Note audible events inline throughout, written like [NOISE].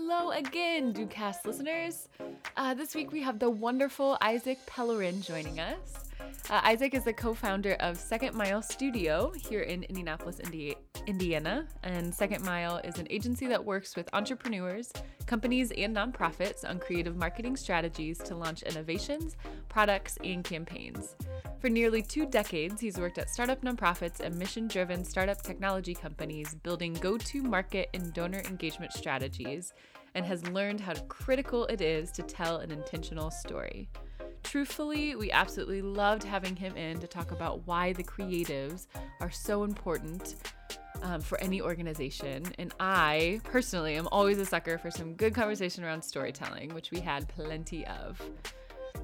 Hello again, Ducast listeners. Uh, this week we have the wonderful Isaac Pellerin joining us. Uh, Isaac is the co founder of Second Mile Studio here in Indianapolis, Indi- Indiana. And Second Mile is an agency that works with entrepreneurs, companies, and nonprofits on creative marketing strategies to launch innovations, products, and campaigns. For nearly two decades, he's worked at startup nonprofits and mission driven startup technology companies, building go to market and donor engagement strategies, and has learned how critical it is to tell an intentional story. Truthfully, we absolutely loved having him in to talk about why the creatives are so important um, for any organization. And I personally am always a sucker for some good conversation around storytelling, which we had plenty of.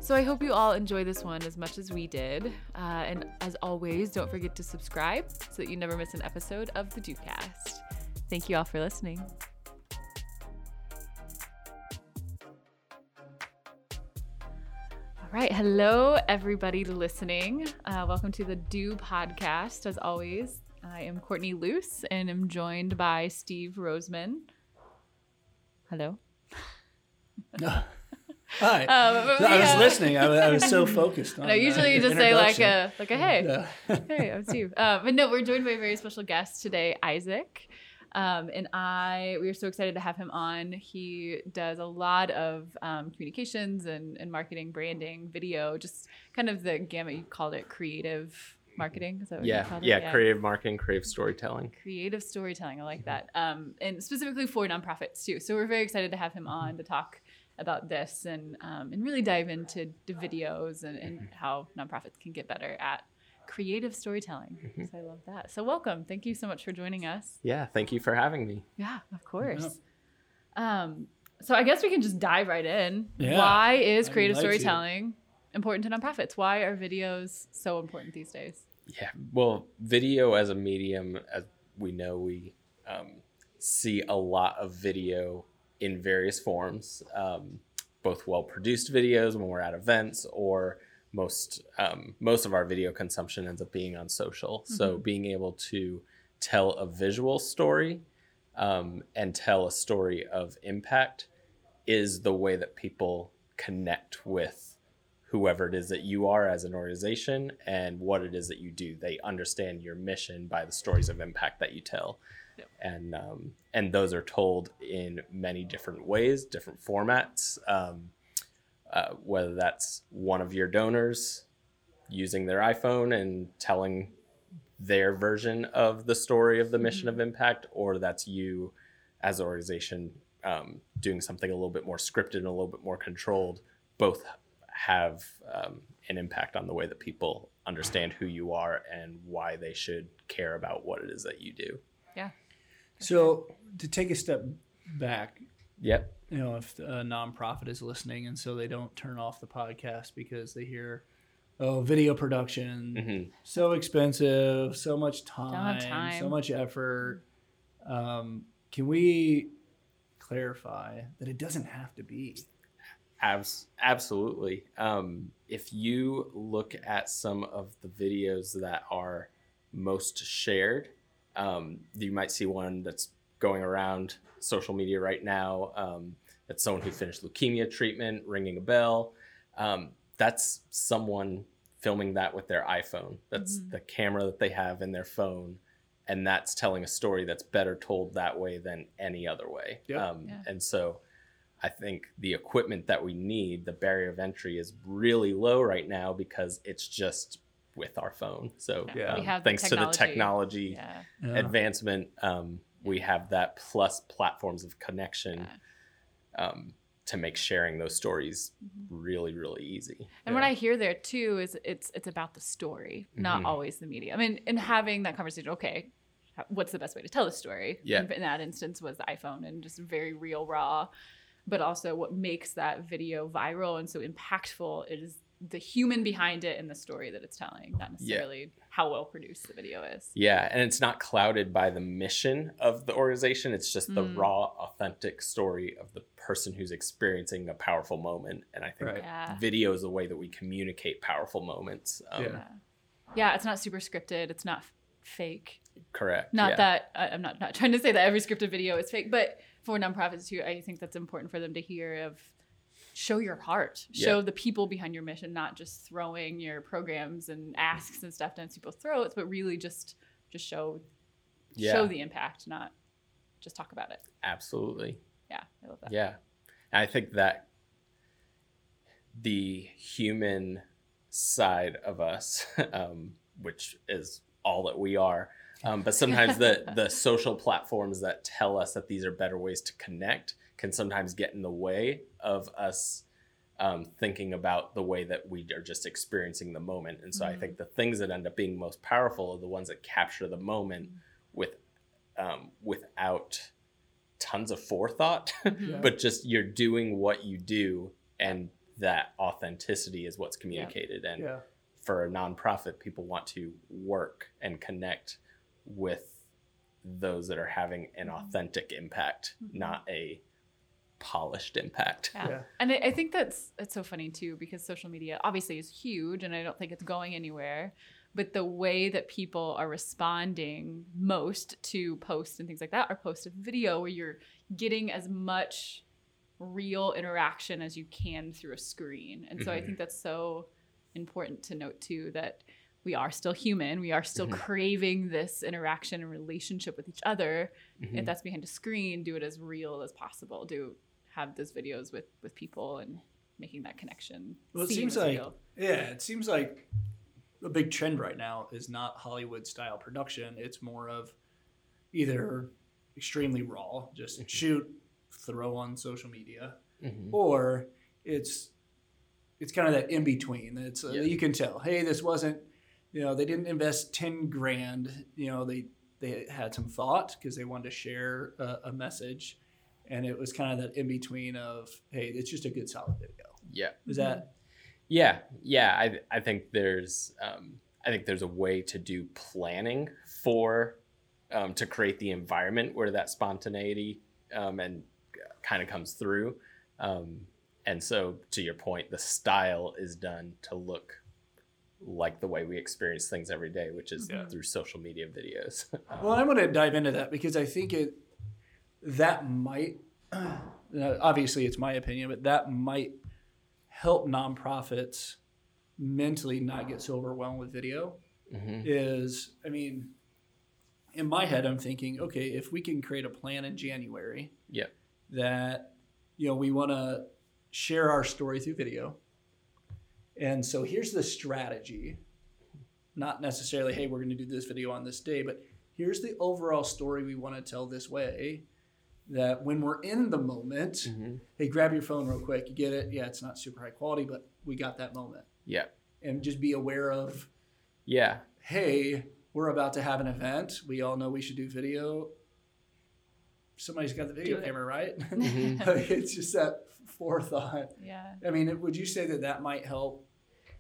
So I hope you all enjoy this one as much as we did. Uh, and as always, don't forget to subscribe so that you never miss an episode of the Dudecast. Thank you all for listening. All right. Hello, everybody listening. Uh, welcome to the Do podcast. As always, I am Courtney Luce and am joined by Steve Roseman. Hello. [LAUGHS] Hi. Um, but I was have- listening. I was, I was so [LAUGHS] focused on. No, usually uh, you just say like a like a hey, Yeah. [LAUGHS] hey, I'm Steve. Uh, but no, we're joined by a very special guest today, Isaac. Um, and I, we are so excited to have him on. He does a lot of um, communications and, and marketing, branding, video, just kind of the gamut. You called it creative marketing. Is that what you yeah, yeah, creative marketing, creative storytelling. creative storytelling. I like that. Um, and specifically for nonprofits too. So we're very excited to have him on to talk about this and um, and really dive into the videos and, and how nonprofits can get better at creative storytelling. So I love that. So welcome. Thank you so much for joining us. Yeah, thank you for having me. Yeah, of course. Um, so I guess we can just dive right in. Yeah, Why is creative like to. storytelling important to nonprofits? Why are videos so important these days? Yeah, well, video as a medium, as we know, we um, see a lot of video in various forms, um, both well-produced videos when we're at events, or most um, most of our video consumption ends up being on social. So being able to tell a visual story um, and tell a story of impact is the way that people connect with whoever it is that you are as an organization and what it is that you do. They understand your mission by the stories of impact that you tell. Yep. And um, and those are told in many different ways, different formats. Um, uh, whether that's one of your donors using their iPhone and telling their version of the story of the mission of impact, or that's you as an organization um, doing something a little bit more scripted and a little bit more controlled. Both have um, an impact on the way that people understand who you are and why they should care about what it is that you do. Yeah. So to take a step back, Yep. you know, if a nonprofit is listening and so they don't turn off the podcast because they hear, oh, video production, hmm so expensive, so much time, time. so much effort. Um, can we clarify that it doesn't have to be? Abs- absolutely. Um, if you look at some of the videos that are most shared, um, you might see one that's going around social media right now. Um, that's someone who finished leukemia treatment, ringing a bell. Um, that's someone filming that with their iPhone. That's Mhm. the camera that they have in their phone. And that's telling a story that's better told that way than any other way. Yep. Um, Yeah. And so I think the equipment that we need, the barrier of entry is really low right now because it's just with our phone. So Yeah. um, We have the thanks to the technology Yeah. Yeah. advancement, um, we have that plus platforms of connection um, to make sharing those stories really, really easy. And what I hear there too is it's it's about the story, not Mhm. always the media. I mean, in having that conversation, okay, what's the best way to tell a story? Yeah. In, in that instance was the iPhone and just very real, raw. But also, what makes that video viral and so impactful is the human behind it and the story that it's telling, not necessarily how well produced the video is. Yeah, and it's not clouded by the mission of the organization. It's just the Mm. raw, authentic story of the person who's experiencing a powerful moment. And I think Right. Yeah. video is a way that we communicate powerful moments. Um, Yeah. Yeah. Yeah, it's not super scripted. It's not fake. Correct. Not yeah. that I- I'm not not trying to say that every scripted video is fake, but for nonprofits too, I think that's important for them to hear of show your heart, show Yeah. the people behind your mission, not just throwing your programs and asks and stuff down people's throats, but really just just show Yeah. show the impact, not just talk about it. Absolutely. Yeah, I love that. Yeah. And I think that the human side of us, [LAUGHS] um, which is all that we are, um, but sometimes the, [LAUGHS] the social platforms that tell us that these are better ways to connect can sometimes get in the way of us um, thinking about the way that we are just experiencing the moment. And so I Mhm. think the things that end up being most powerful are the ones that capture the moment with um, without tons of forethought [LAUGHS] Mhm. Yeah. but just you're doing what you do and that authenticity is what's communicated and Yeah. For a nonprofit people want to work and connect with those that are having an Mhm. authentic impact Mhm. not a polished impact Yeah. Yeah. And I, I think that's that's so funny too because social media obviously is huge and I don't think it's going anywhere. But the way that people are responding most to posts and things like that are posts of video where you're getting as much real interaction as you can through a screen. And so I Mhm. think that's so important to note too that we are still human. We are still Mhm. craving this interaction and relationship with each other Mhm. if that's behind a screen do it as real as possible do have those videos with with people and making that connection Well, it seem seems like real. yeah, it seems like a big trend right now is not Hollywood style production. It's more of either extremely raw, just Mhm. shoot, throw on social media, Mhm. or it's it's kind of that in between. It's uh, Yeah. you can tell, hey, this wasn't, you know, they didn't invest ten grand. You know, they they had some thought because they wanted to share a, a message, and it was kind of that in between of, hey, it's just a good solid video. yeah Is that Yeah, yeah. I I think there's um, I think there's a way to do planning for um, to create the environment where that spontaneity um, and kind of comes through. Um, and so, to your point, the style is done to look like the way we experience things every day, which is Yeah. through social media videos. [LAUGHS] Well, I'm going to dive into that because I think it that might [CLEARS THROAT] obviously it's my opinion, but that might help nonprofits mentally not get so overwhelmed with video. Mhm. Is I mean, in my head, I'm thinking, okay, if we can create a plan in January, Yeah. that you know we want to share our story through video, and so here's the strategy. Not necessarily, hey, we're going to do this video on this day, but here's the overall story we want to tell this way that when we're in the moment, Mhm. hey, grab your phone real quick. You get it? Yeah, it's not super high quality, but we got that moment. Yeah, And just be aware of, yeah, hey, we're about to have an event. We all know we should do video. Somebody's got the video camera, right? Mhm. [LAUGHS] [LAUGHS] It's just that forethought. yeah I mean, would you say that that might help?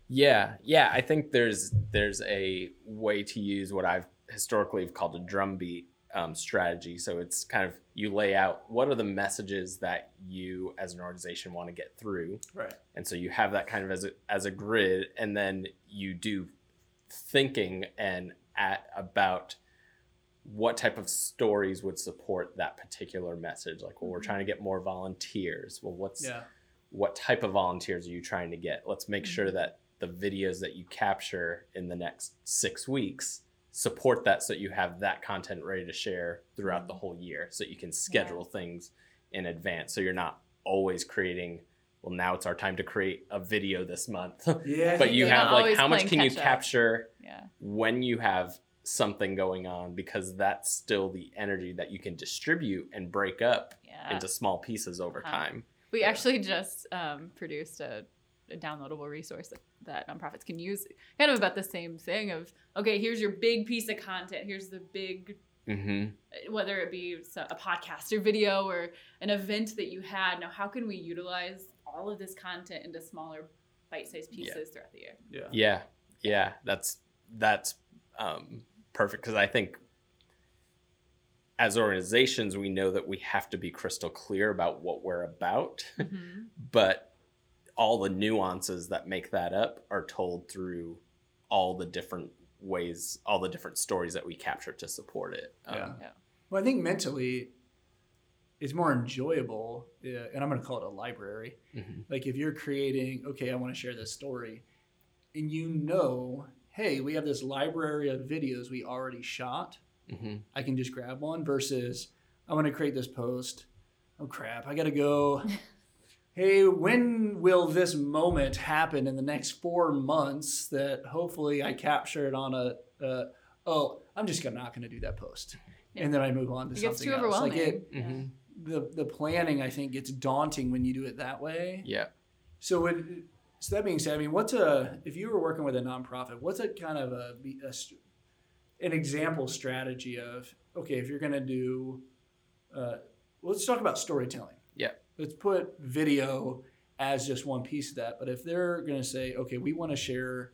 Yeah, yeah. I think there's there's a way to use what I've historically have called a drumbeat um, strategy. So it's kind of you lay out what are the messages that you as an organization want to get through, Right. and so you have that kind of as a as a grid, and then you do thinking and at about what type of stories would support that particular message. Like, well, we're Mhm. trying to get more volunteers. Well, what's Yeah. what type of volunteers are you trying to get? Let's make sure Mhm. that the videos that you capture in the next six weeks support that so that you have that content ready to share throughout the whole year so you can schedule things in advance so you're not always creating well now it's our time to create a video this month [LAUGHS] Yeah. but you have like how much can you capture yeah when you have something going on because that's still the energy that you can distribute and break up yeah. into small pieces over Uh-huh. time. We actually just um, produced a, a downloadable resource that, that nonprofits can use kind of about the same thing of okay here's your big piece of content here's the big hmm whether it be a podcast or video or an event that you had. Now how can we utilize all of this content into smaller bite-sized Yeah. pieces throughout the year? Yeah. Yeah, yeah, that's that's um, perfect because I think as organizations we know that we have to be crystal clear about what we're about, Mhm. but all the nuances that make that up are told through all the different ways, all the different stories that we capture to support it. Um, Yeah. Well, I think mentally, it's more enjoyable. Yeah, and I'm going to call it a library. Mm-hmm. Like if you're creating, okay, I want to share this story, and you know, hey, we have this library of videos we already shot. Mm-hmm. I can just grab one versus I want to create this post. Oh crap, I got to go. [LAUGHS] hey, when will this moment happen in the next four months that hopefully I capture it on a, uh, oh, I'm just gonna, not going to do that post. Yeah. And then I move on to It gets something too else. Like overwhelming. it, Mm-hmm. the, the planning, I think, gets daunting when you do it that way. Yeah. So, it, so that being said, I mean, what's a if you were working with a nonprofit, what's a kind of a, a an example strategy of okay, if you're going to do, uh, let's talk about storytelling. Yeah. Let's put video as just one piece of that. But if they're going to say, okay, we want to share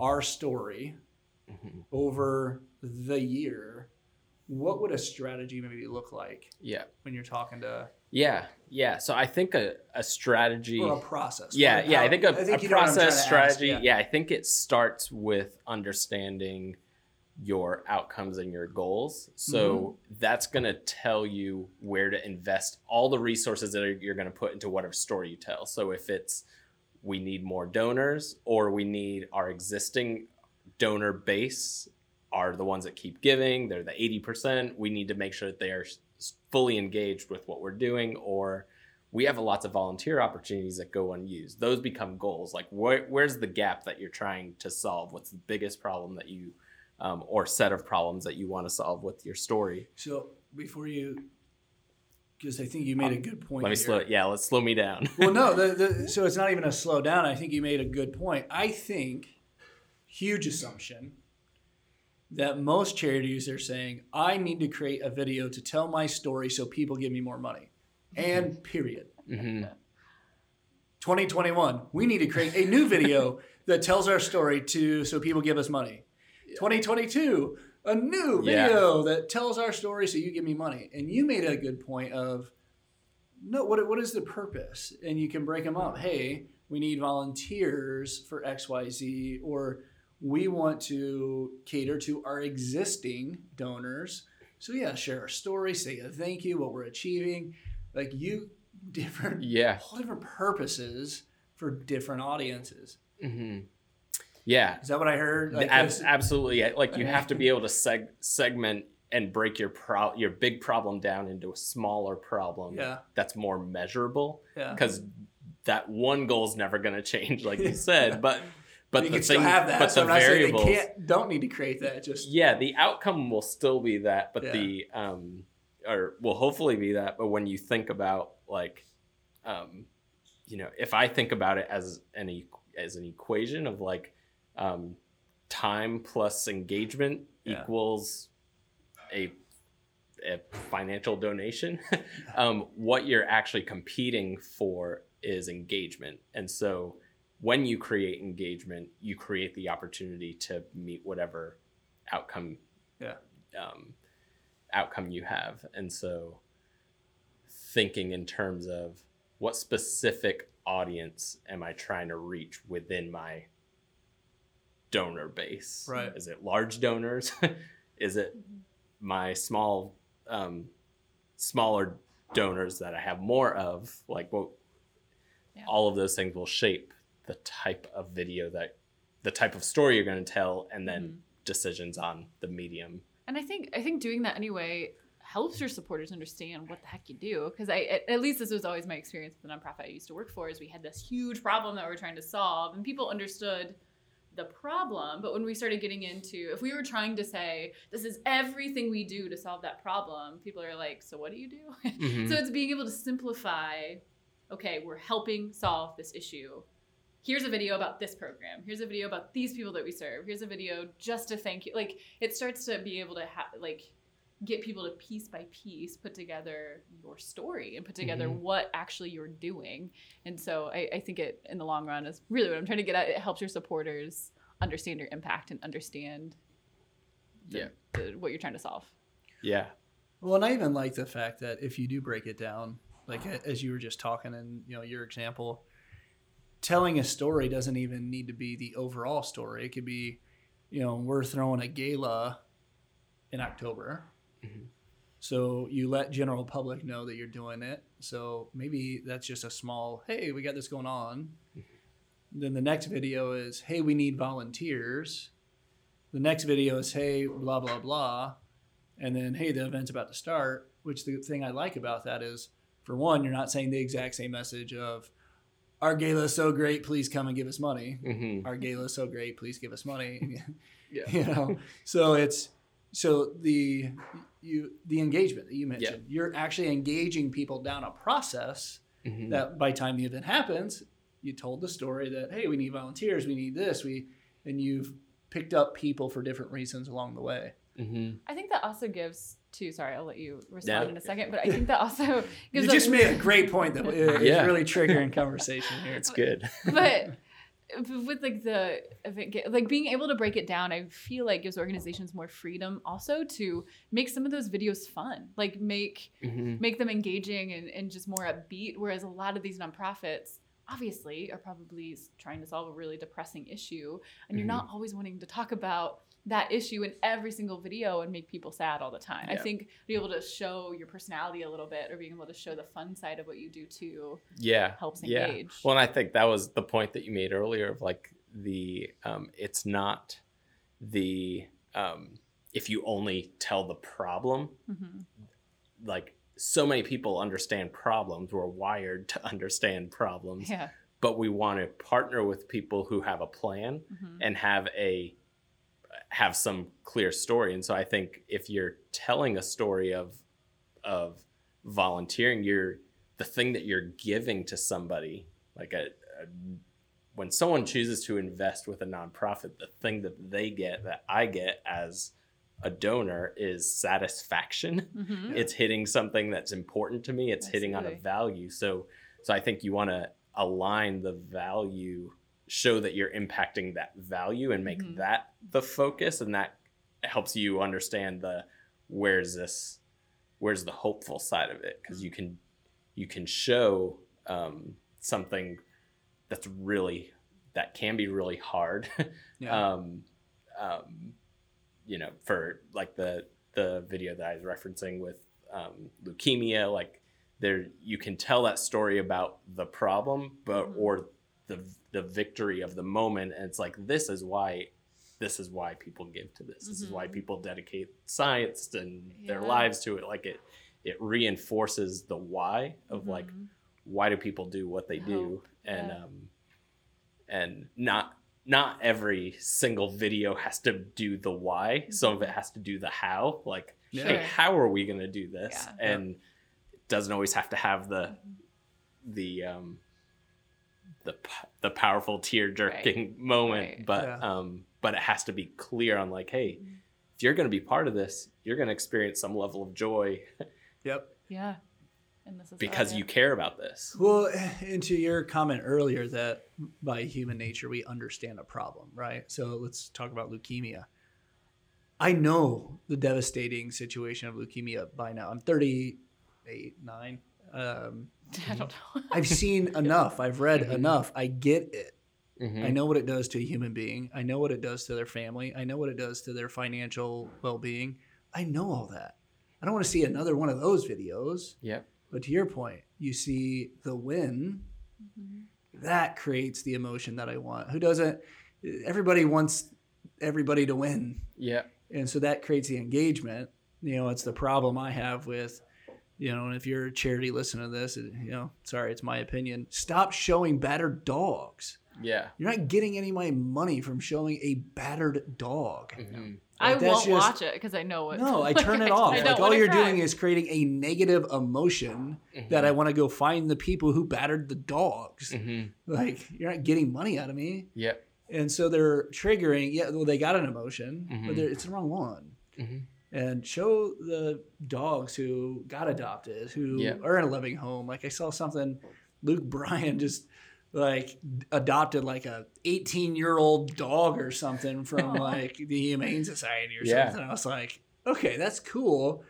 our story Mm-hmm. over the year, what would a strategy maybe look like Yeah. when you're talking to Yeah. Yeah. So I think a, a strategy. or a process? yeah Like yeah i think a, a what I'm trying process strategy yeah. yeah. i think it starts with understanding your outcomes and your goals so Mm-hmm. that's going to tell you where to invest all the resources that are, you're going to put into whatever story you tell so if it's we need more donors or we need our existing donor base are the ones that keep giving they're the 80% we need to make sure that they are fully engaged with what we're doing or we have lots of volunteer opportunities that go unused. Those become goals. Like, where, where's the gap that you're trying to solve? What's the biggest problem that you, um, or set of problems that you want to solve with your story? So before you, because I think you made a good point. Let me here. slow. Yeah, let's slow me down. [LAUGHS] well, no, the, the, [LAUGHS] so it's not even a slow down. I think you made a good point. I think huge assumption that most charities are saying, I need to create a video to tell my story so people give me more money. And period. hmm 2021, we need to create a new video [LAUGHS] that tells our story to so people give us money. 2022, a new Yeah. video that tells our story so you give me money. And you made a good point of no, what what is the purpose? And you can break them up. Hey, we need volunteers for XYZ or we want to cater to our existing donors. So yeah, share our story, say a thank you, what we're achieving. Like you [LAUGHS] different Yeah. whole different purposes for different audiences. hmm Yeah. Is that what I heard? Like Ab- absolutely. Yeah, Like you [LAUGHS] have to be able to seg- segment and break your pro- your big problem down into a smaller problem yeah, that's more measurable. yeah. because that one goal is never going to change, like you [LAUGHS] said. But but you the can still have that. but so the I'm not saying variables, they can't, don't need to create that. Just yeah, the outcome will still be that, but Yeah. the um, or will hopefully be that. But when you think about like, um, you know, if I think about it as an as an equation of like, um, time plus engagement Yeah. equals a a financial donation, [LAUGHS] um, what you're actually competing for is engagement. And so when you create engagement, you create the opportunity to meet whatever outcome Yeah. um, outcome you have. And so thinking in terms of what specific audience am I trying to reach within my donor base? Right. Is it large donors? [LAUGHS] is it my small um, smaller donors that I have more of? Like what Yeah. all of those things will shape the type of video that the type of story you're going to tell and then Mhm. decisions on the medium And I think I think doing that anyway helps your supporters understand what the heck you do. Because I at, at least this was always my experience with the nonprofit I used to work for. Is we had this huge problem that we are trying to solve, and people understood the problem. But when we started getting into, if we were trying to say this is everything we do to solve that problem, people are like, so what do you do? Mhm. [LAUGHS] So it's being able to simplify. Okay, we're helping solve this issue. Here's a video about this program. Here's a video about these people that we serve. Here's a video just to thank you. Like it starts to be able to have like get people to piece by piece put together your story and put together Mhm. what actually you're doing. And so I, I think it in the long run is really what I'm trying to get at. It helps your supporters understand your impact and understand the- Yeah. the- what you're trying to solve. yeah well, and I even like the fact that if you do break it down, like as you were just talking, and you know your example, telling a story doesn't even need to be the overall story. It could be, you know, we're throwing a gala in October. Mhm. So you let general public know that you're doing it. So maybe that's just a small, hey, we got this going on. Then the next video is, hey, we need volunteers. The next video is, hey, blah, blah, blah. And then, hey, the event's about to start. Which the thing I like about that is, for one, you're not saying the exact same message of, our gala is so great, please come and give us money. Mm-hmm. Our gala is so great, please give us money. [LAUGHS] Yeah. you know, so it's so the you the engagement that you mentioned, you're actually engaging people down a process Mhm. that by time the event happens, you told the story that hey, we need volunteers, we need this, we and you've picked up people for different reasons along the way. Mhm. I think that also gives too. Sorry, I'll let you respond Yeah. in a second. But I think that also [LAUGHS] You [LAUGHS] just a, made a great point that [LAUGHS] is Yeah. really triggering conversation here. It's good. but with like the event, like being able to break it down, I feel like gives organizations more freedom also to make some of those videos fun, like make Mhm. make them engaging and, and just more upbeat. Whereas a lot of these nonprofits obviously are probably trying to solve a really depressing issue, and you're Mhm. not always wanting to talk about that issue in every single video and make people sad all the time. I Yeah. think being able to show your personality a little bit or being able to show the fun side of what you do too Yeah. helps Yeah. engage. Well, and I think that was the point that you made earlier of like the um, it's not the um, if you only tell the problem hmm like so many people understand problems we're wired to understand problems Yeah. but we want to partner with people who have a plan hmm and have a have some clear story. And so i think if you're telling a story of of volunteering you're the thing that you're giving to somebody like a, a when someone chooses to invest with a nonprofit the thing that they get that i get as a donor is satisfaction. Hmm it's hitting something that's important to me. It's hitting on a value. So so i think you want to align the value show that you're impacting that value and make Mhm. that the focus and that helps you understand the where's this where's the hopeful side of it because you can you can show um, something that's really that can be really hard [LAUGHS] Yeah. um, um, you know, for like the the video that I was referencing with um, leukemia, like there you can tell that story about the problem, but Mhm. or the the victory of the moment, and it's like this is why this is why people give to this. This is why Mhm. people dedicate science and their lives to it. Like it it reinforces the why of like Mhm. why do people do what they do and yeah. um and not not every single video has to do the why some of it has to do the how like Yeah. hey how are we going to do this Yeah. and it doesn't always have to have the the um the the powerful tear jerking moment Right. but Yeah. um but it has to be clear on like hey if you're going to be part of this you're going to experience some level of joy yep. Yeah. And this is because you care about this Well, and to your comment earlier that by human nature we understand a problem, right? So let's talk about leukemia. I know the devastating situation of leukemia by now. I'm 38, 9. Um, I don't know. I've seen [LAUGHS] enough. I've read Mhm. enough. I get it. Mhm. I know what it does to a human being. I know what it does to their family. I know what it does to their financial well being. I know all that. I don't want to see another one of those videos. Yep. But to your point, you see the win, Mhm. that creates the emotion that I want. Who doesn't? Everybody wants everybody to win. yeah And so that creates the engagement. You know, it's the problem I have with, you know, and if you're a charity listening to this, it- you know, sorry, it's my opinion. Stop showing battered dogs. yeah You're not getting any of my money from showing a battered dog. Mhm. I Like, that's won't just- watch it because I know what. No, [LAUGHS] I like, turn it I- off. I Like all you're cry. doing is creating a negative emotion that I want to go find the people who battered the dogs. Mhm. Like you're not getting money out of me. Yep. And so they're triggering. Yeah, well, they got an emotion, but it's the wrong one. And show the dogs who got adopted, who Yeah. are in a loving home. Like I saw something, Luke [LAUGHS] Bryan just like adopted like a 18 year old dog or something from [LAUGHS] like the Humane Society or Yeah. something. I was like, okay, that's cool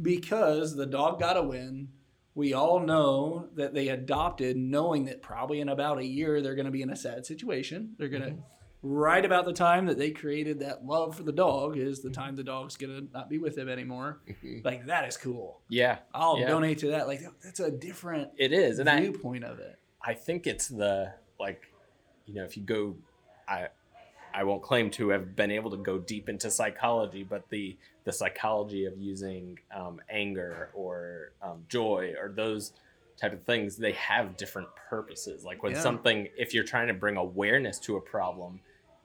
because the dog got a win. We all know that they adopted, knowing that probably in about a year they're going to be in a sad situation. They're going to, mm-hmm. Right about the time that they created that love for the dog is the time the dog's gonna not be with him anymore. Like that is cool. Yeah, I'll Yeah. donate to that. Like that's a different it is, and I viewpoint of it. I think it's the like, you know, if you go, I I won't claim to have been able to go deep into psychology, but the the psychology of using um, anger or um, joy or those type of things, they have different purposes. Like when Yeah. something, if you're trying to bring awareness to a problem,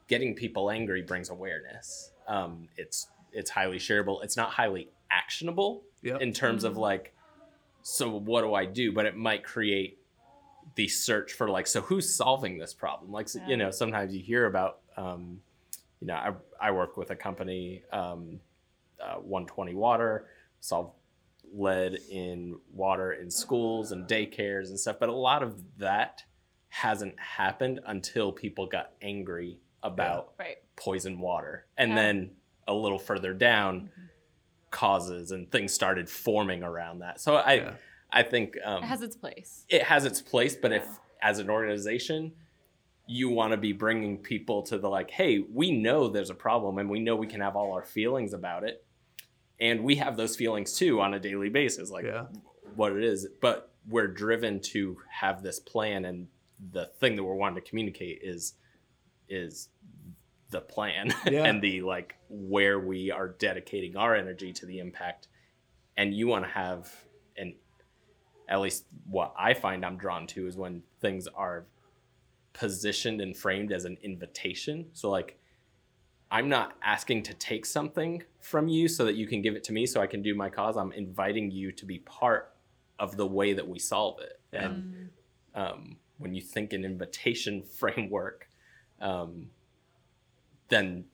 getting people angry brings awareness. Um, it's it's highly shareable. It's not highly actionable Yep. in terms of like, so what do I do? But it might create the search for like, so who's solving this problem? Like, Yeah. you know, sometimes you hear about, um, you know, I, I work with a company, um, uh, 120 Water, solve lead in water in schools and daycares and stuff. But a lot of that hasn't happened until people got angry about Right. poison water. And Yeah. then a little further down, causes and things started forming around that. So I, Yeah. I think um, It has its place. it has its place, but if as an organization you want to be bringing people to the like, hey, we know there's a problem and we know we can have all our feelings about it, and we have those feelings too on a daily basis, like Yeah. what it is, but we're driven to have this plan, and the thing that we're wanting to communicate is is the plan [LAUGHS] Yeah. and the like where we are dedicating our energy to the impact and you want to have and at least what I find I'm drawn to is when things are positioned and framed as an invitation. So like I'm not asking to take something from you so that you can give it to me so I can do my cause. I'm inviting you to be part of the way that we solve it. And um, when you think an invitation [LAUGHS] framework, um, then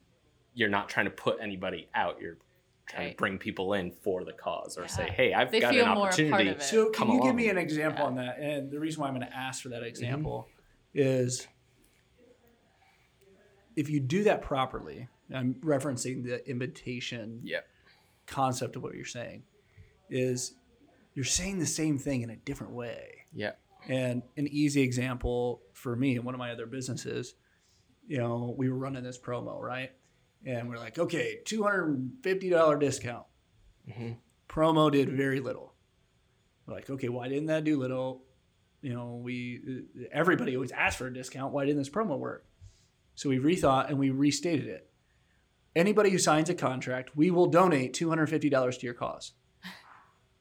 you're not trying to put anybody out. You're trying Right. to bring people in for the cause or say, hey, I've They got feel an more a part opportunity. of it. So can Come you give me an example Yeah. on that? And the reason why I'm going to ask for Mm-hmm. that example is if you do that properly. I'm referencing the invitation Yep. concept of what you're saying. Is you're saying the same thing in a different way. Yep. And an easy example for me and one of my other businesses, you know, we were running this promo, right? And we're like, okay, $250 discount. Mhm. Promo did very little. We're like, okay, why didn't that do little? You know, we everybody always asks for a discount. Why didn't this promo work? So we rethought and we restated it. Anybody who signs a contract, we will donate $250 to your cause.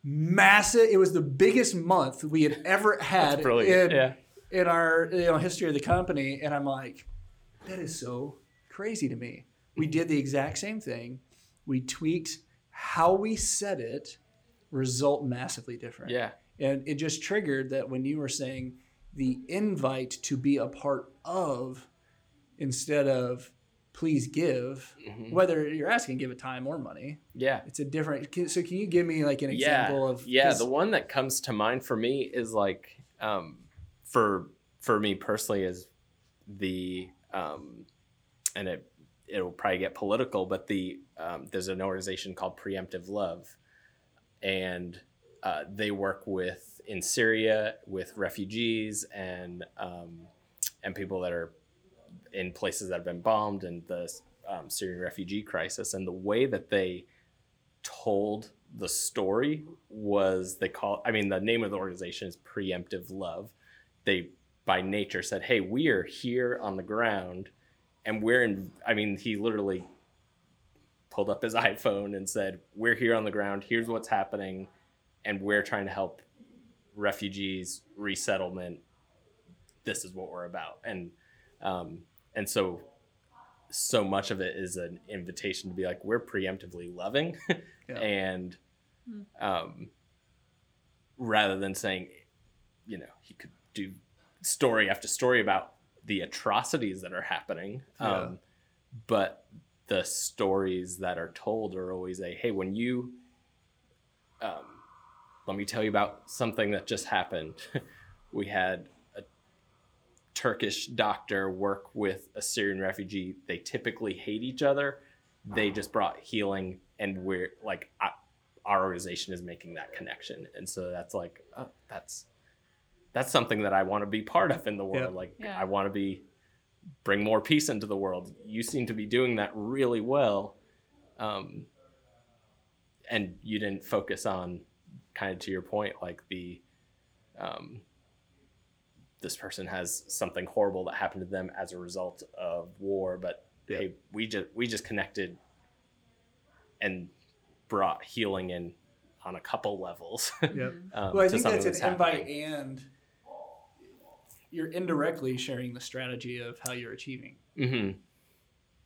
Massive. It was the biggest month we had ever had in, yeah. in our you know history of the company and i'm like that is so crazy to me we did the exact same thing we tweaked how we said it result massively different Yeah. and it just triggered that when you were saying the invite to be a part of instead of please give Mhm. whether you're asking give it time or money Yeah. it's a different can- so can you give me like an yeah. example of yeah 'cause- the one that comes to mind for me is like um for for me personally is the um and it it'll probably get political but the um, there's an organization called preemptive love and uh, they work with in syria with refugees and um, and people that are in places that have been bombed and the um, syrian refugee crisis and the way that they told the story was they call I mean the name of the organization is Preemptive Love. They by nature said, "Hey, we are here on the ground and we're in I mean he literally pulled up his [LAUGHS] iPhone and said, "We're here on the ground. Here's what's happening and we're trying to help refugees, resettlement. This is what we're about." And um and so so much of it is an invitation to be like we're preemptively loving [LAUGHS] Yeah. and Hmm. um, rather than saying you know he could do story after story about the atrocities that are happening Yeah. um, but the stories that are told are always a hey when you um, let me tell you about something that just happened. [LAUGHS] We had a turkish doctor work with a syrian refugee. They typically hate each other. They just brought healing and we're like I, our organization is making that connection. And so that's like oh, that's that's something that i want to be part of in the world Yeah. like Yeah. i want to be bring more peace into the world. You seem to be doing that really well. Um, and you didn't focus on kind of to your point, like the, um, this person has something horrible that happened to them as a result of war, but Yeah. hey, we just we just connected and brought healing in on a couple levels. [LAUGHS] Yep. um, Well, I think that's an invite happening. and you're indirectly sharing the strategy of how you're achieving. Mhm.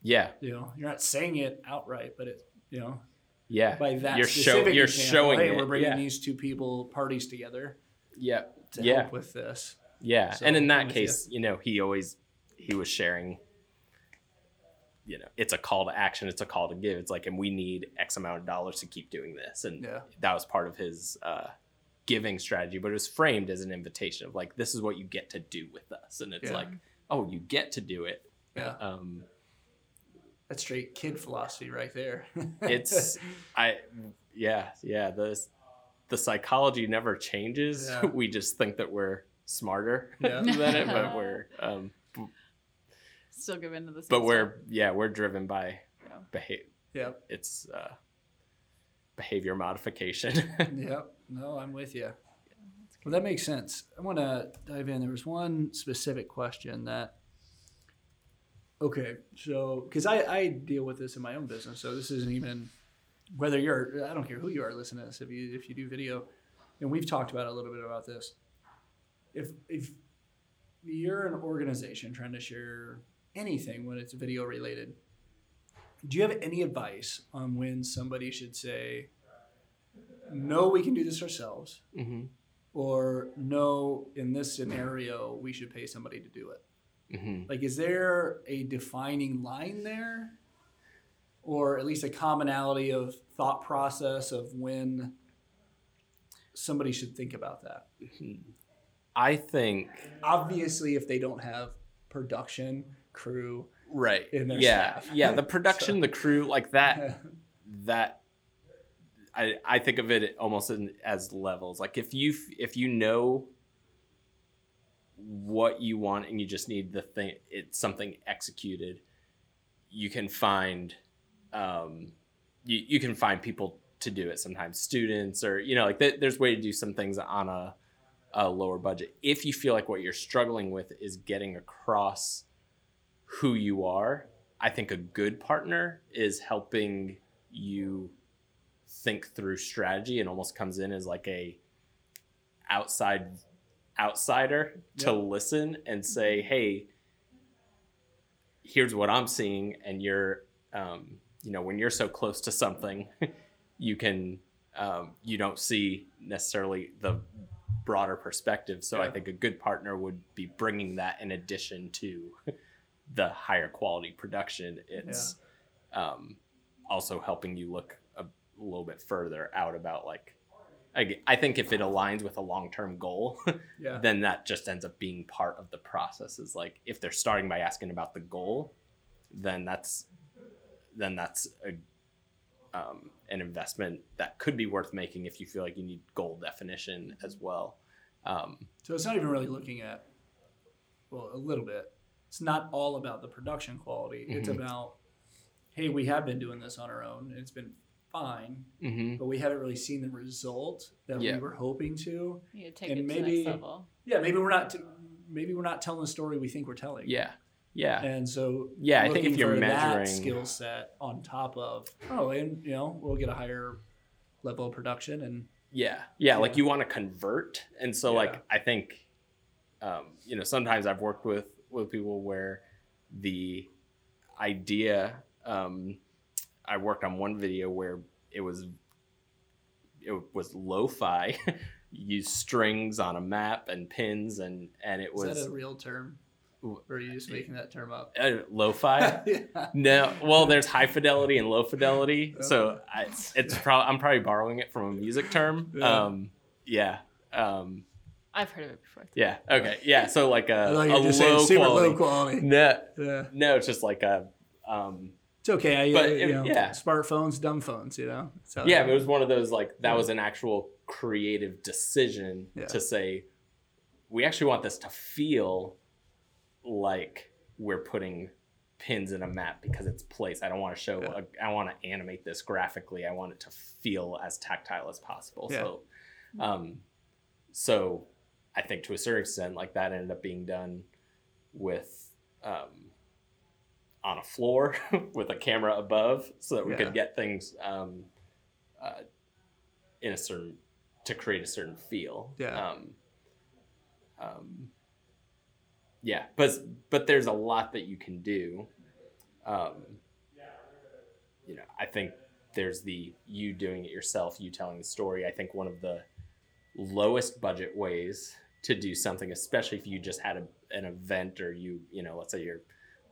Yeah, You know, you're not saying it outright, but it, you know, yeah. by that you're specific show, you're example, showing hey, it. we're bringing yeah. these two people parties together yeah, to Yeah. help with this. yeah. So, and in that case, you know, he always he was sharing. You know, it's a call to action. It's a call to give. It's like, and we need X amount of dollars to keep doing this, and Yeah. that was part of his uh, giving strategy. But it was framed as an invitation of like, this is what you get to do with us, and it's Yeah. like, oh, you get to do it. Yeah. Um, That's straight kid philosophy right there. [LAUGHS] it's I yeah yeah the the psychology never changes. Yeah. [LAUGHS] We just think that we're smarter [LAUGHS] Yeah. than it, but we're um, b- Still give in to the but stuff. we're yeah we're driven by Yeah. behavior. yep. It's uh, behavior modification. Yep. No, I'm with you. Well, that makes sense. I want to dive in. There was one specific question that. Okay, so because I, I deal with this in my own business, so this isn't even whether you're I don't care who you are listening to this if you if you do video, and we've talked about a little bit about this. If if you're an organization trying to share anything when it's video related, do you have any advice on when somebody should say, no, we can do this ourselves, hmm or no, in this scenario, we should pay somebody to do it? hmm Like, is there a defining line there, or at least a commonality of thought process of when somebody should think about that? I think Obviously, if they don't have production crew, right. In their yeah, staff. yeah. The [LAUGHS] production, So- the crew, like that. [LAUGHS] that I, I think of it almost in, as levels. Like if you if you know what you want and you just need the thing, it's something executed. You can find, um, you you can find people to do it. Sometimes students or you know like th- there's way to do some things on a, a lower budget. If you feel like what you're struggling with is getting across who you are, I think a good partner is helping you think through strategy and almost comes in as like a outside outsider to listen and say, "Hey, here's what I'm seeing," and you're, um, you know, when you're so close to something, [LAUGHS] you can, um, you don't see necessarily the broader perspective. So I think a good partner would be bringing that in addition to [LAUGHS] the higher quality production. It's um, also helping you look a little bit further out about like. I, I think if it aligns with a long-term goal, [LAUGHS] yeah, then that just ends up being part of the process. Is like if they're starting by asking about the goal, then that's then that's a um, an investment that could be worth making if you feel like you need goal definition as well. Um, So it's not even really looking at, well, a little bit. It's not all about the production quality. It's Mhm. about, hey, we have been doing this on our own, and it's been fine, mhm. but we haven't really seen the result that Yeah. we were hoping to. You take and it to the next level. Yeah, maybe we're not. T- maybe we're not telling the story we think we're telling. Yeah, yeah, And so Yeah, I think if you're for that measuring- skill set on top of oh, and you know we'll get a higher level of production and yeah, yeah. Like you want to convert, and so Yeah. like I think, um, you know, sometimes I've worked with with people where the idea. Um, I worked on one video where it was it was lo-fi, [LAUGHS] used strings on a map and pins, and and it is was that a real term? Or are you just making that term up? uh, lo-fi. [LAUGHS] yeah. No, well, there's high fidelity and low fidelity, [LAUGHS] so I, it's probably I'm probably borrowing it from a music term. Yeah. Um, yeah, um, I've heard of it before. yeah, okay, yeah. So like a, I thought a just saying low super quality. low quality. No, Yeah. no, it's just like a, um, It's okay. I, But uh, it- you know, yeah. smartphones, dumb phones. You know. So, yeah. But it was one of those like that Yeah. was an actual creative decision Yeah. to say we actually want this to feel like we're putting pins in a map because it's place. I don't want to show. Yeah. A, I want to animate this graphically. I want it to feel as tactile as possible. Yeah. So, um, so I think to a certain extent, like that ended up being done with um, on a floor [LAUGHS] with a camera above, so that we Yeah. could get things um, uh, in a certain to create a certain feel. Yeah. Um, um, yeah, but but there's a lot that you can do. Um, you know, I think there's the you doing it yourself, you telling the story. I think one of the lowest budget ways to do something, especially if you just had a, an event or you, you know, let's say you're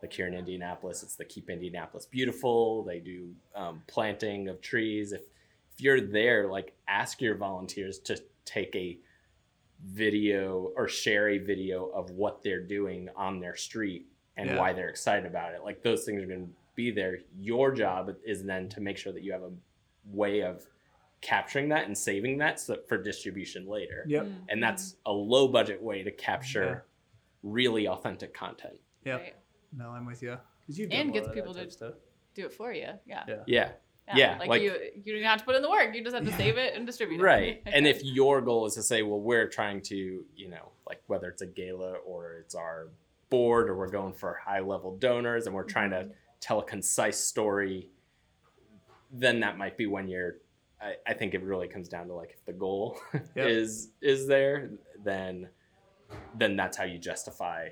like here in Indianapolis, it's the Keep Indianapolis Beautiful. They do um, planting of trees. If if you're there, like ask your volunteers to take a video or share a video of what they're doing on their street and Yeah. why they're excited about it. Like those things are going to be there. Your job is then to make sure that you have a way of capturing that and saving that so, for distribution later. Yep. Mm. And that's a low budget way to capture really authentic content. Yep. Right. No, I'm with you. Because you And gets people to- Do it for you. Yeah. Yeah. Yeah. Yeah, Like, like- you, you don't have to put in the work. You just have to save it and distribute it. Right. [LAUGHS] and if your goal is to say, well, we're trying to, you know, like whether it's a gala or it's our board or we're going for high level donors and we're trying to mm-hmm. tell a concise story, then that might be when you're I, I think it really comes down to like if the goal Yep. [LAUGHS] is is there, then then that's how you justify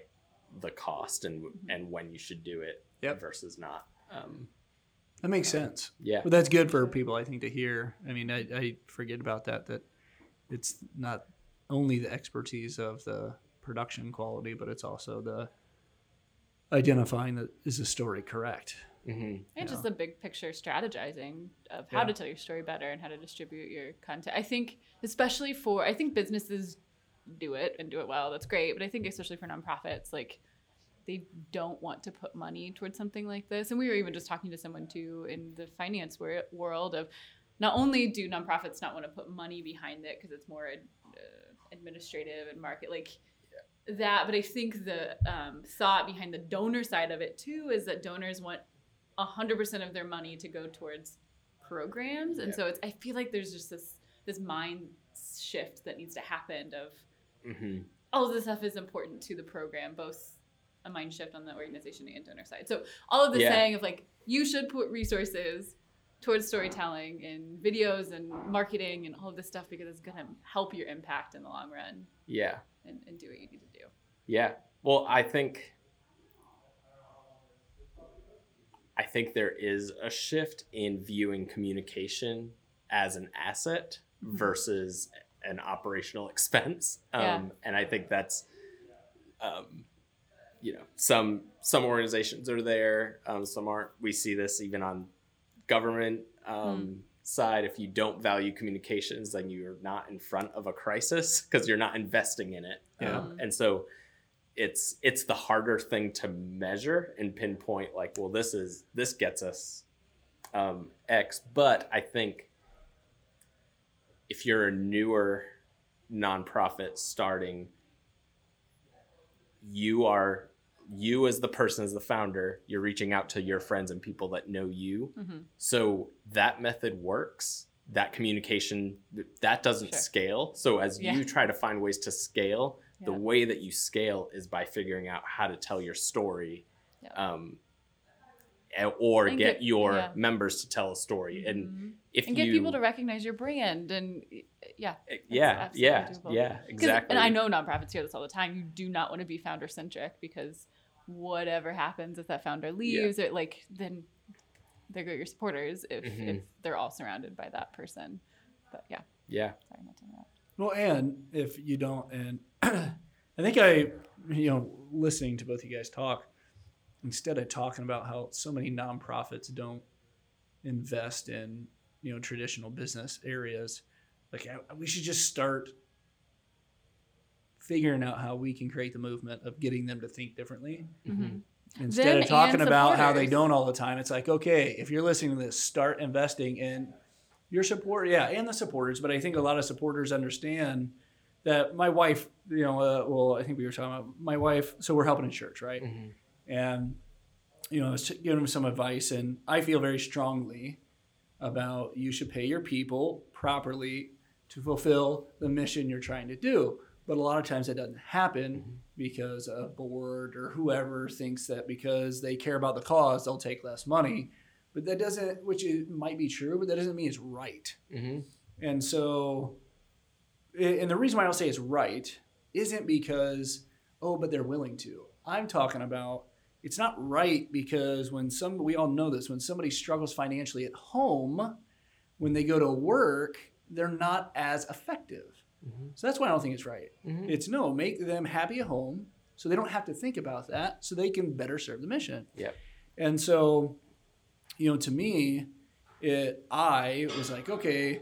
the cost and and when you should do it Yep. versus not. Um, That makes sense. yeah. But that's good for people, I think, to hear. I mean, I, I forget about that, that it's not only the expertise of the production quality, but it's also the identifying that is the story correct. hmm And just Yeah. the big picture strategizing of how Yeah. to tell your story better and how to distribute your content. I think, especially for, I think businesses do it and do it well. That's great. But I think, especially for nonprofits, like they don't want to put money towards something like this. And we were even just talking to someone too in the finance wor- world of not only do nonprofits not want to put money behind it because it's more uh, administrative and market like that, but I think the um, thought behind the donor side of it too is that donors want 100% of their money to go towards programs and Yeah. so it's i feel like there's just this this mind shift that needs to happen of hmm all of this stuff is important to the program both a mind shift on the organization and donor side so all of this Yeah. saying of like you should put resources towards storytelling and videos and marketing and all of this stuff because it's going to help your impact in the long run Yeah. and, and do what you need to do Yeah. Well, I think I think there is a shift in viewing communication as an asset Mhm. versus an operational [LAUGHS] expense. Um, Yeah. and I think that's um, you know, some some organizations are there, um, some aren't. We see this even on government um, side. If you don't value communications, then you're not in front of a crisis because you're not investing in it. Yeah. Um, and so it's it's the harder thing to measure and pinpoint like well this is this gets us um, x but i think if you're a newer nonprofit starting you are you as the person as the founder you're reaching out to your friends and people that know you mm-hmm. so that method works that communication that doesn't Sure. scale so as Yeah. you try to find ways to scale the way that you scale is by figuring out how to tell your story Yeah. um, or And get, get- your yeah. members to tell a story and Mhm. if and you get people to recognize your brand and yeah yeah absolutely yeah doable. yeah 'Cause- exactly And I know nonprofits hear this all the time. You do not want to be founder centric because whatever happens if that founder leaves, or like then there go your supporters if, Mhm. if they're all surrounded by that person. But yeah, yeah sorry not to interrupt. Well, and if you don't, and [CLEARS THROAT] I think I, you know, listening to both you guys talk, instead of talking about how so many nonprofits don't invest in, you know, traditional business areas, like I, we should just start figuring out how we can create the movement of getting them to think differently Mhm. instead Them of talking about how they don't all the time it's like okay if you're listening to this start investing in your support yeah and the supporters but i think a lot of supporters understand that my wife you know uh, well i think we were talking about my wife so we're helping in church right Mhm. And you know, I was giving him some advice, and I feel very strongly about you should pay your people properly to fulfill the mission you're trying to do. But a lot of times that doesn't happen Mm-hmm. because a board or whoever thinks that because they care about the cause, they'll take less money. But that doesn't, which is, might be true, but that doesn't mean it's right. Mm-hmm. And so, and the reason why I don't say it's right isn't because, oh, but they're willing to. I'm talking about it's not right because when some, we all know this, when somebody struggles financially at home, when they go to work, they're not as effective. Mm-hmm. So that's why I don't think it's right. Mhm. It's no, make them happy at home so they don't have to think about that so they can better serve the mission. Yep. And so, you know, to me, it I was like, okay,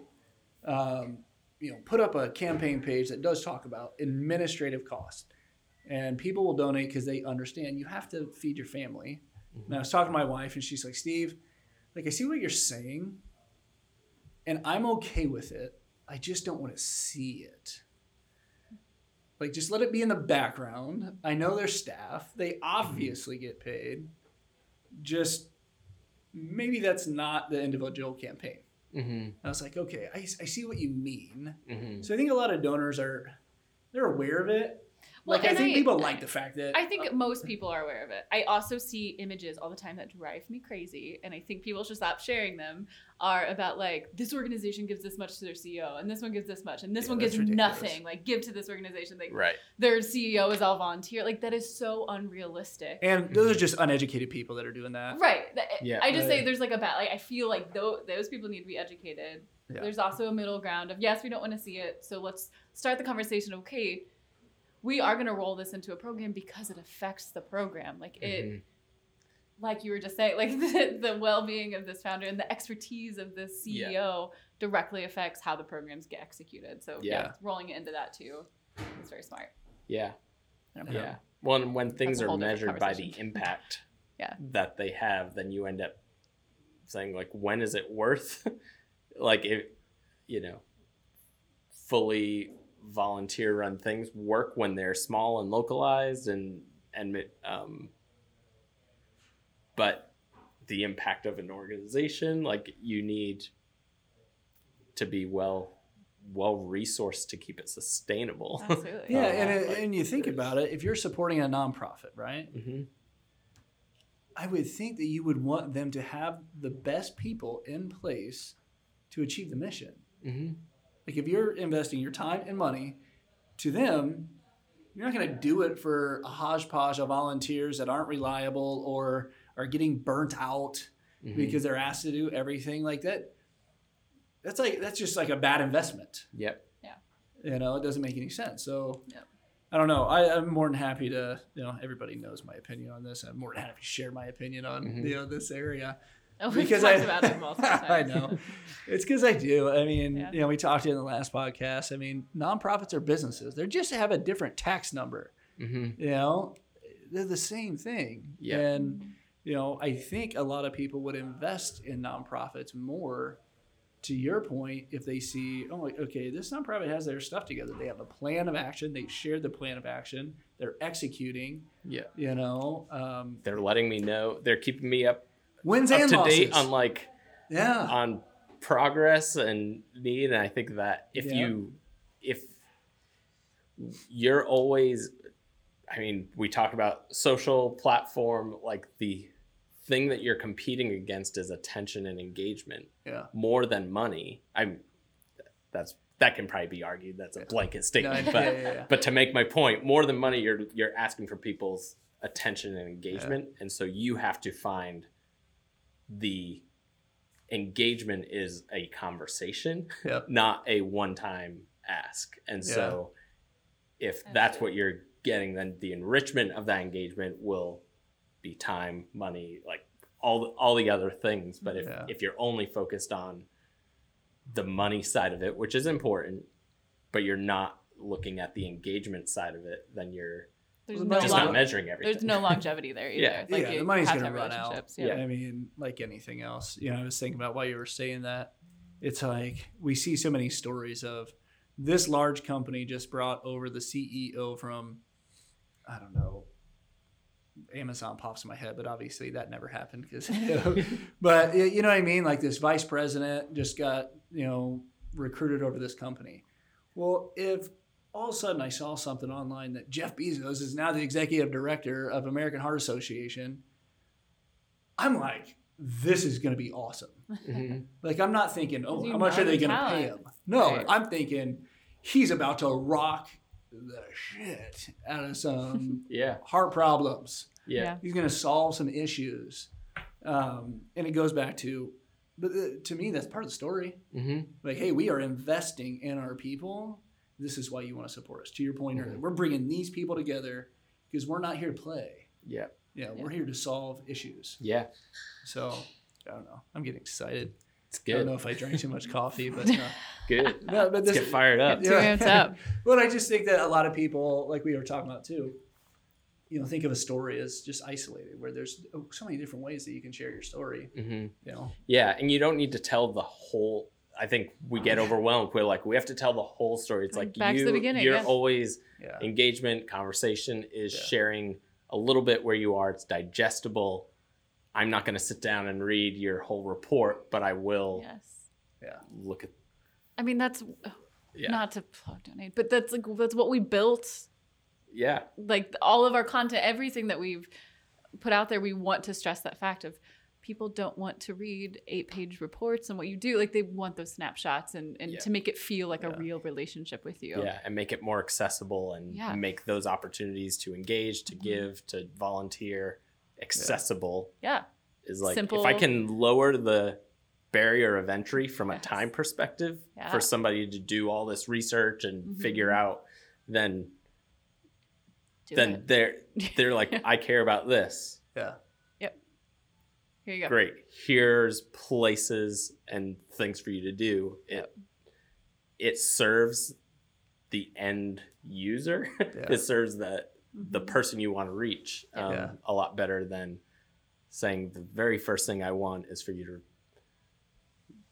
um, you know, put up a campaign page that does talk about administrative costs. And people will donate because they understand you have to feed your family. And I was talking to my wife, and she's like, Steve, like, I see what you're saying, and I'm okay with it. I just don't want to see it. Like, just let it be in the background. I know their staff, they obviously get paid. Just maybe that's not the individual campaign. Mm-hmm. I was like, okay, I, I see what you mean. Mm-hmm. So I think a lot of donors are they're aware of it. Well, like I think I- people like the fact that I think uh, most people are aware of it. I also see images all the time that drive me crazy, and I think people should stop sharing them. Are about like this organization gives this much to their CEO, and this one gives this much, and this Yeah, one gives ridiculous. nothing. Like give to this organization, like Right. their CEO is all volunteer. Like that is so unrealistic. and those are mm-hmm. just uneducated people that are doing that. Right. Eh, yeah. I just say there's like a bad. Like I feel like tho- those people need to be educated. Yeah. There's also a middle ground of yes, we don't want to see it, so let's start the conversation. Okay, we are going to roll this into a program because it affects the program. Like it, Mhm. like you were just saying, like [LAUGHS] the, the well-being of this founder and the expertise of Yeah. CEO directly affects how the programs get executed. So yeah, Yeah. rolling it into that too is very smart. Yeah. Yeah. Yeah. Well, when things are measured by the [LAUGHS] impact Yeah. that they have, then you end up saying like, when is it worth? [LAUGHS] like, if you know, fully volunteer-run things work when they're small and localized, and and um, but the impact of an organization, like you need to be well well resourced to keep it sustainable. Absolutely. Yeah, Uh, and like- and you think about it, if you're supporting a nonprofit, right? hmm I would think that you would want them to have the best people in place to achieve the mission. hmm Like if you're investing your time and money to them, you're not going to do it for a hodgepodge of volunteers that aren't reliable or are getting burnt out Mhm. because they're asked to do everything like that. That's like that's just like a bad investment. Yep. Yeah. You know, it doesn't make any sense. So Yep. I don't know. I, I'm more than happy to, you know, everybody knows my opinion on this. I'm more than happy to share my opinion on, Mhm. you know, this area. Oh, [LAUGHS] we've Because talked I- about it multiple [LAUGHS] times. I know. It's because I do. I mean, Yeah. you know, we talked in the last podcast. I mean, nonprofits are businesses. They just have a different tax number. hmm You know, they're the same thing. Yeah. And you know, I think a lot of people would invest in nonprofits more. To your point, if they see, oh, okay, this nonprofit has their stuff together. They have a plan of action. They shared the plan of action. They're executing. Yeah. You know, um, They're letting me know. They're keeping me up wins and to losses. date on like yeah. on progress and need. And I think that if Yeah. you if you're always, I mean, we talk about social platform like the thing that you're competing against is attention and engagement yeah. more than money. I'm that's that can probably be argued. That's a blanket No, statement, yeah, but yeah, yeah. but to make my point, more than money, you're you're asking for people's attention and engagement, and so you have to find the engagement is a conversation, Yep. [LAUGHS] not a one-time ask. And so, if that's what you're getting, then the enrichment of that engagement will be time, money, like all the, all the other things. But if Yeah. if you're only focused on the money side of it, which is important, but you're not looking at the engagement side of it, then you're There's no just long- not measuring everything. there's no [LAUGHS] longevity there either. Yeah. Like yeah, you, the money's you have going to to run out. relationships. Yeah. I mean, like anything else. You know, I was thinking about while you were saying that. It's like we see so many stories of this large company just brought over the CEO from, I don't know, Amazon pops in my head, but obviously that never happened because. [LAUGHS] [LAUGHS] but you know what I mean? Like this vice president just got you know recruited over this company. Well, if all of a sudden I saw something online that Jeff Bezos is now the executive director of American Heart Association, I'm like, this is going to be awesome. Mhm. [LAUGHS] Like I'm not thinking, oh, how much are they going to pay him? No, Right. I'm thinking he's about to rock the shit out of some [LAUGHS] Yeah. heart problems. Yeah. Yeah. He's going to solve some issues, um, and it goes back to, but uh, to me that's part of the story. hmm Like, hey, we are investing in our people. This is why you want to support us. To your point earlier, Mhm. we're bringing these people together because we're not here to play. Yeah. Yeah, Yeah. we're here to solve issues. Yeah. So I don't know. I'm getting excited. It's good. I don't know if I drank too much [LAUGHS] coffee, but uh, Good. [LAUGHS] no, but Let's this, get fired up. Two hands up. [LAUGHS] but I just think that a lot of people, like we were talking about too, you know, think of a story as just isolated, where there's oh, so many different ways that you can share your story. hmm You know, Yeah, and you don't need to tell the whole. I think we get [LAUGHS] overwhelmed. We're like, we have to tell the whole story. It's like Back to you, the beginning, you're yeah. always yeah, engagement, conversation is Yeah. sharing a little bit where you are. It's digestible. I'm not going to sit down and read your whole report, but I will Yes. Yeah. look at. I mean, that's Yeah, not to plug donate, but that's like that's what we built. yeah, Like all of our content, everything that we've put out there, we want to stress that fact of people don't want to read eight-page reports and what you do. Like they want those snapshots and and Yeah. to make it feel like Yeah. a real relationship with you. yeah, and make it more accessible and Yeah. make those opportunities to engage, to Mhm. give, to volunteer accessible. Yeah. Is like Simple. if I can lower the barrier of entry from a Yes. time perspective Yeah. for somebody to do all this research and Mhm. figure out, then Do then it. they're [LAUGHS] they're like, I care about this. yeah, Here you go. Great. Here's places and things for you to do. It Yep. it serves the end user. [LAUGHS] Yeah. it serves the the Mhm. person you want to reach um, Yeah. a lot better than saying the very first thing I want is for you to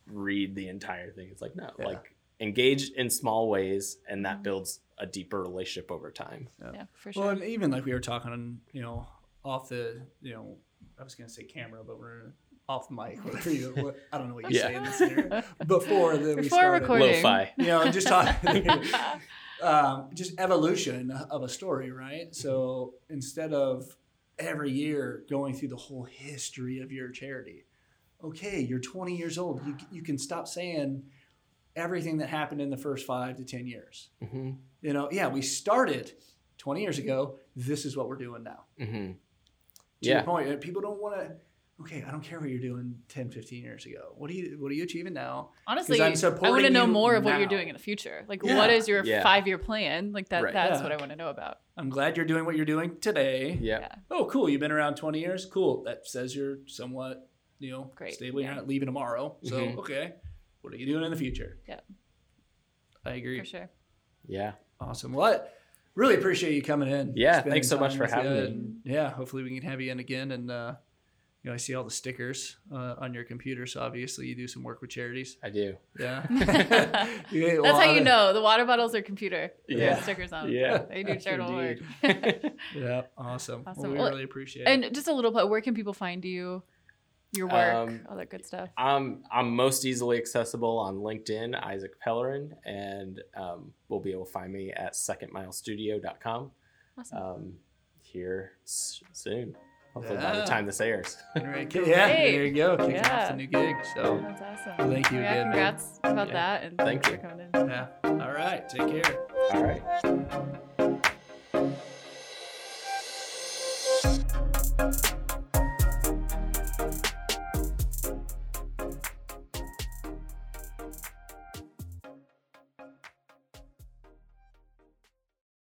read the entire thing. It's like no, Yeah. like engage in small ways, and that Mhm. builds a deeper relationship over time. Yeah, for sure. Well, and even like we were talking, you know, off the, you know, I was gonna say camera, but we're off mic. [LAUGHS] Whatever you, what, I don't know what you Yeah. say in this scenario. [LAUGHS] Before the, we Before started, recording. Lo-fi. you know, just talking, [LAUGHS] um, just evolution of a story, right? So instead of every year going through the whole history of your charity, okay, you're 20 years old. You you can stop saying everything that happened in the first five to 10 years. hmm You know, yeah, we started 20 years ago. This is what we're doing now. hmm To Yeah. your point, uh, people don't want to. Okay, I don't care what you're doing 10, 15 years ago. What are you What are you achieving now? Honestly, I'm I want to know more of what you're doing in the future. Like, Yeah. what is your Yeah. five-year plan? Like that. Right. That's Yeah. what I want to know about. I'm glad you're doing what you're doing today. Yeah. Yeah. Oh, cool. You've been around 20 years. Cool. That says you're somewhat, you know, Great, stable. You're not leaving tomorrow. So, Mhm. okay. What are you doing in the future? Yeah. I agree. For sure. Yeah. Awesome. Well, I really appreciate you coming in. Yeah, thanks so much for having you, me. and yeah, hopefully we can have you in again. And uh, you know, I see all the stickers uh, on your computer, so obviously you do some work with charities. I do. Yeah. That's [LAUGHS] [LAUGHS] You get how you of- know the water bottles are computer. Yeah. the stickers on. Yeah. They do charitable work. [LAUGHS] Yeah. Awesome. Awesome. Well, we Well, really appreciate it. and just a little bit. Where can people find you? Your work, Um, all that good stuff. I'm I'm most easily accessible on LinkedIn, Isaac Pellerin, and um, we'll be able to find me at secondmilestudio.com Awesome. um, here s- soon. Hopefully by the time this airs. [LAUGHS] All right, yeah, Great. there you go. Kicking off Yeah. the new gig. So, That's awesome. thank you yeah, again, man. congrats about Yeah. that, and Thank thanks you. for coming in. yeah. All right. Take care. All right.